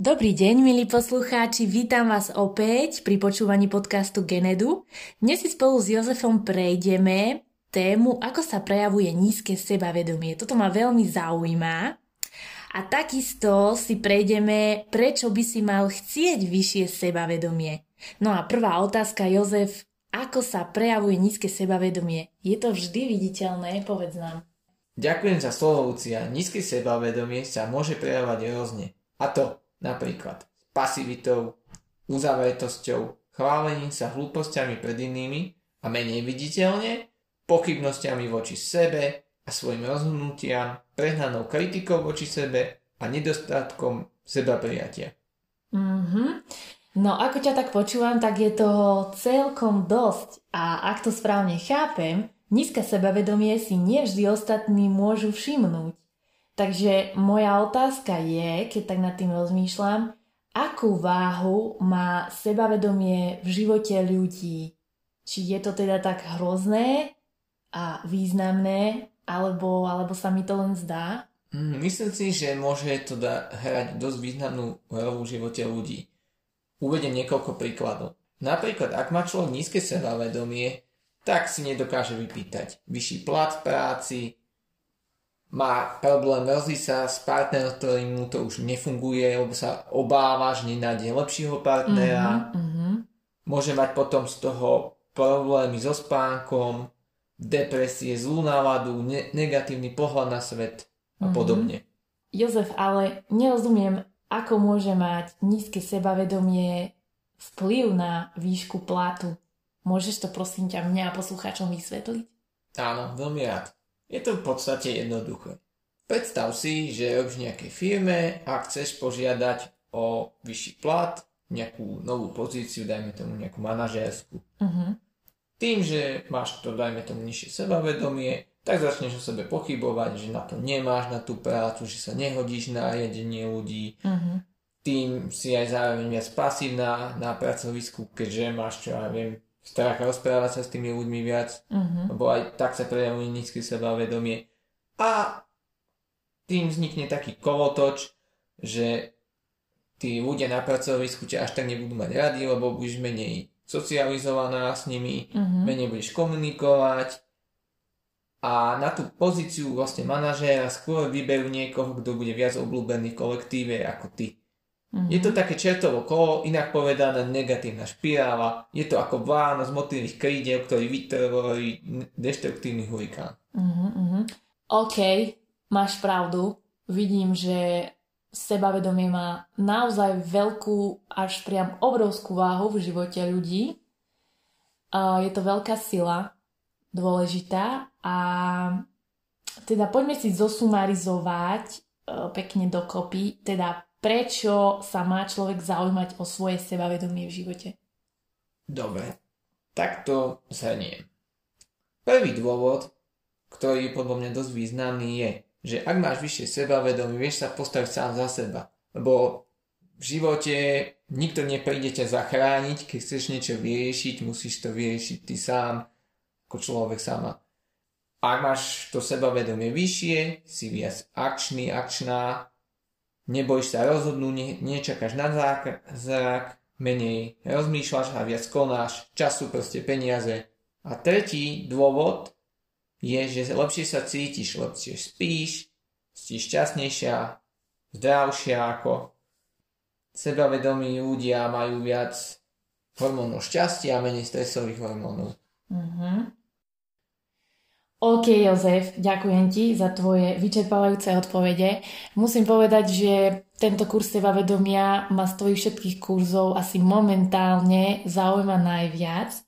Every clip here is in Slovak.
Dobrý deň, milí poslucháči, vítam vás opäť pri počúvaní podcastu Genedu. Dnes si spolu s Jozefom prejdeme tému, ako sa prejavuje nízke sebavedomie. Toto ma veľmi zaujíma. A takisto si prejdeme, prečo by si mal chcieť vyššie sebavedomie. No a prvá otázka, Jozef, ako sa prejavuje nízke sebavedomie? Je to vždy viditeľné? Povedz nám. Ďakujem za slovo, Lucia. Nízke sebavedomie sa môže prejavovať rôzne. A to Napríklad pasivitou, uzavretosťou, chválením sa hlúpostiami pred inými a menej viditeľne, pochybnosťami voči sebe a svojim rozhodnutiam, prehnanou kritikou voči sebe a nedostatkom seba prijatia. Mm-hmm. No ako ťa tak počúvam, tak je toho celkom dosť a ak to správne chápem, nízke sebavedomie si nie ostatní môžu všimnúť. Takže moja otázka je, keď tak nad tým rozmýšľam, akú váhu má sebavedomie v živote ľudí? Či je to teda tak hrozné a významné, alebo, alebo sa mi to len zdá? Mm, myslím si, že môže to da- hrať dosť významnú rolu v živote ľudí. Uvedem niekoľko príkladov. Napríklad, ak má človek nízke sebavedomie, tak si nedokáže vypýtať vyšší plat v práci, má problém, mrzí sa s partnerom, ktorý mu to už nefunguje, lebo sa obáva, že nenájde lepšieho partnera. Mm-hmm. Môže mať potom z toho problémy so spánkom, depresie, zlú náladu, ne- negatívny pohľad na svet a mm-hmm. podobne. Jozef, ale nerozumiem, ako môže mať nízke sebavedomie vplyv na výšku platu. Môžeš to prosím ťa mňa a poslucháčom vysvetliť? Áno, veľmi rád. Je to v podstate jednoduché. Predstav si, že robíš v nejakej firme a chceš požiadať o vyšší plat, nejakú novú pozíciu, dajme tomu nejakú manažérskú. Uh-huh. Tým, že máš to, dajme tomu, nižšie sebavedomie, tak začneš o sebe pochybovať, že na to nemáš, na tú prácu, že sa nehodíš na riadenie ľudí. Uh-huh. Tým si aj zároveň viac pasívna na pracovisku, keďže máš, čo ja viem, strach rozprávať sa s tými ľuďmi viac, uh-huh. lebo aj tak sa prejavuje nízke sebavedomie. A tým vznikne taký kolotoč, že tí ľudia na pracovisku ťa až tak nebudú mať radi, lebo budeš menej socializovaná s nimi, uh-huh. menej budeš komunikovať a na tú pozíciu vlastne manažéra skôr vyberú niekoho, kto bude viac obľúbený v kolektíve ako ty. Mm-hmm. Je to také čertovo kolo, inak povedané negatívna špirála. Je to ako vlána z motívnych krídel, ktorý vytvorí deštruktívny hurikán. Mm-hmm. OK, máš pravdu. Vidím, že sebavedomie má naozaj veľkú, až priam obrovskú váhu v živote ľudí. Je to veľká sila, dôležitá a teda poďme si zosumarizovať e, pekne dokopy, teda prečo sa má človek zaujímať o svoje sebavedomie v živote? Dobre, tak to zhrniem. Prvý dôvod, ktorý je podľa mňa dosť významný, je, že ak máš vyššie sebavedomie, vieš sa postaviť sám za seba. Lebo v živote nikto nepríde ťa zachrániť, keď chceš niečo vyriešiť, musíš to vyriešiť ty sám, ako človek sama. Ak máš to sebavedomie vyššie, si viac akčný, akčná, Nebojíš sa rozhodnúť, ne, nečakáš na zrak, menej rozmýšľaš a viac konáš, času proste peniaze. A tretí dôvod je, že lepšie sa cítiš, lepšie spíš, si šťastnejšia, zdravšia ako sebavedomí ľudia majú viac hormónov šťastia a menej stresových hormónov. Mm-hmm. OK, Jozef, ďakujem ti za tvoje vyčerpávajúce odpovede. Musím povedať, že tento kurz vedomia ma z tvojich všetkých kurzov asi momentálne zaujíma najviac.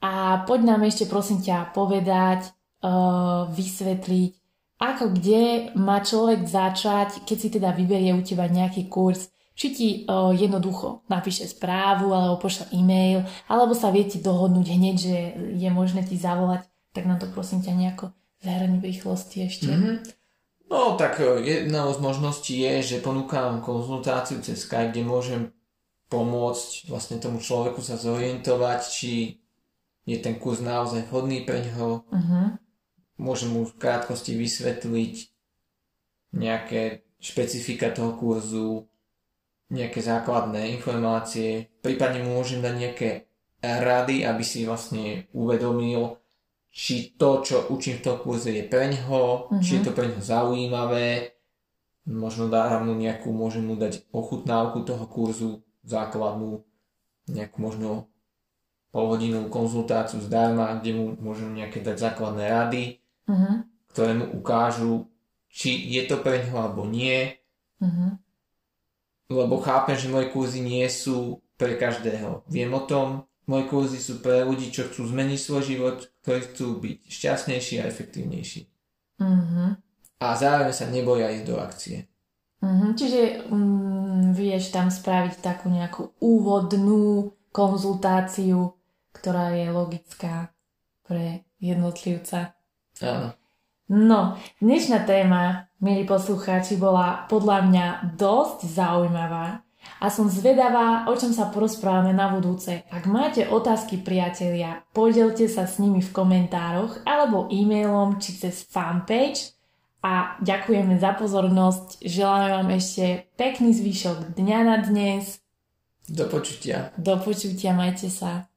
A poď nám ešte prosím ťa povedať, uh, vysvetliť, ako kde má človek začať, keď si teda vyberie u teba nejaký kurz, či ti uh, jednoducho napíše správu, alebo pošle e-mail, alebo sa viete dohodnúť hneď, že je možné ti zavolať tak nám to prosím ťa nejako zahrani v rýchlosti ešte. Mm-hmm. No tak e, jedna z možností je, že ponúkam konzultáciu cez Skype, kde môžem pomôcť vlastne tomu človeku sa zorientovať, či je ten kurz naozaj vhodný pre ňoho. Mm-hmm. Môžem mu v krátkosti vysvetliť nejaké špecifika toho kurzu, nejaké základné informácie, prípadne mu môžem dať nejaké rady, aby si vlastne uvedomil, či to, čo učím v tom kurze je pre ňoho, mm-hmm. či je to pre ňoho zaujímavé, možno dám mu nejakú, môžem mu dať ochutnávku toho kurzu základnú, nejakú možno polhodinovú konzultáciu zdarma, kde mu môžem nejaké dať základné rady, mm-hmm. ktoré mu ukážu, či je to pre ňoho alebo nie. Mm-hmm. Lebo chápem, že moje kurzy nie sú pre každého. Viem o tom, moje kurzy sú pre ľudí, čo chcú zmeniť svoj život, ktorí chcú byť šťastnejší a efektívnejší. Mm-hmm. A zároveň sa neboja ísť do akcie. Mm-hmm. Čiže mm, vieš tam spraviť takú nejakú úvodnú konzultáciu, ktorá je logická pre jednotlivca. Áno. No, dnešná téma, milí poslucháči, bola podľa mňa dosť zaujímavá a som zvedavá, o čom sa porozprávame na budúce. Ak máte otázky, priatelia, podielte sa s nimi v komentároch alebo e-mailom či cez fanpage a ďakujeme za pozornosť. Želáme vám ešte pekný zvyšok dňa na dnes. Do počutia. Do počutia, majte sa.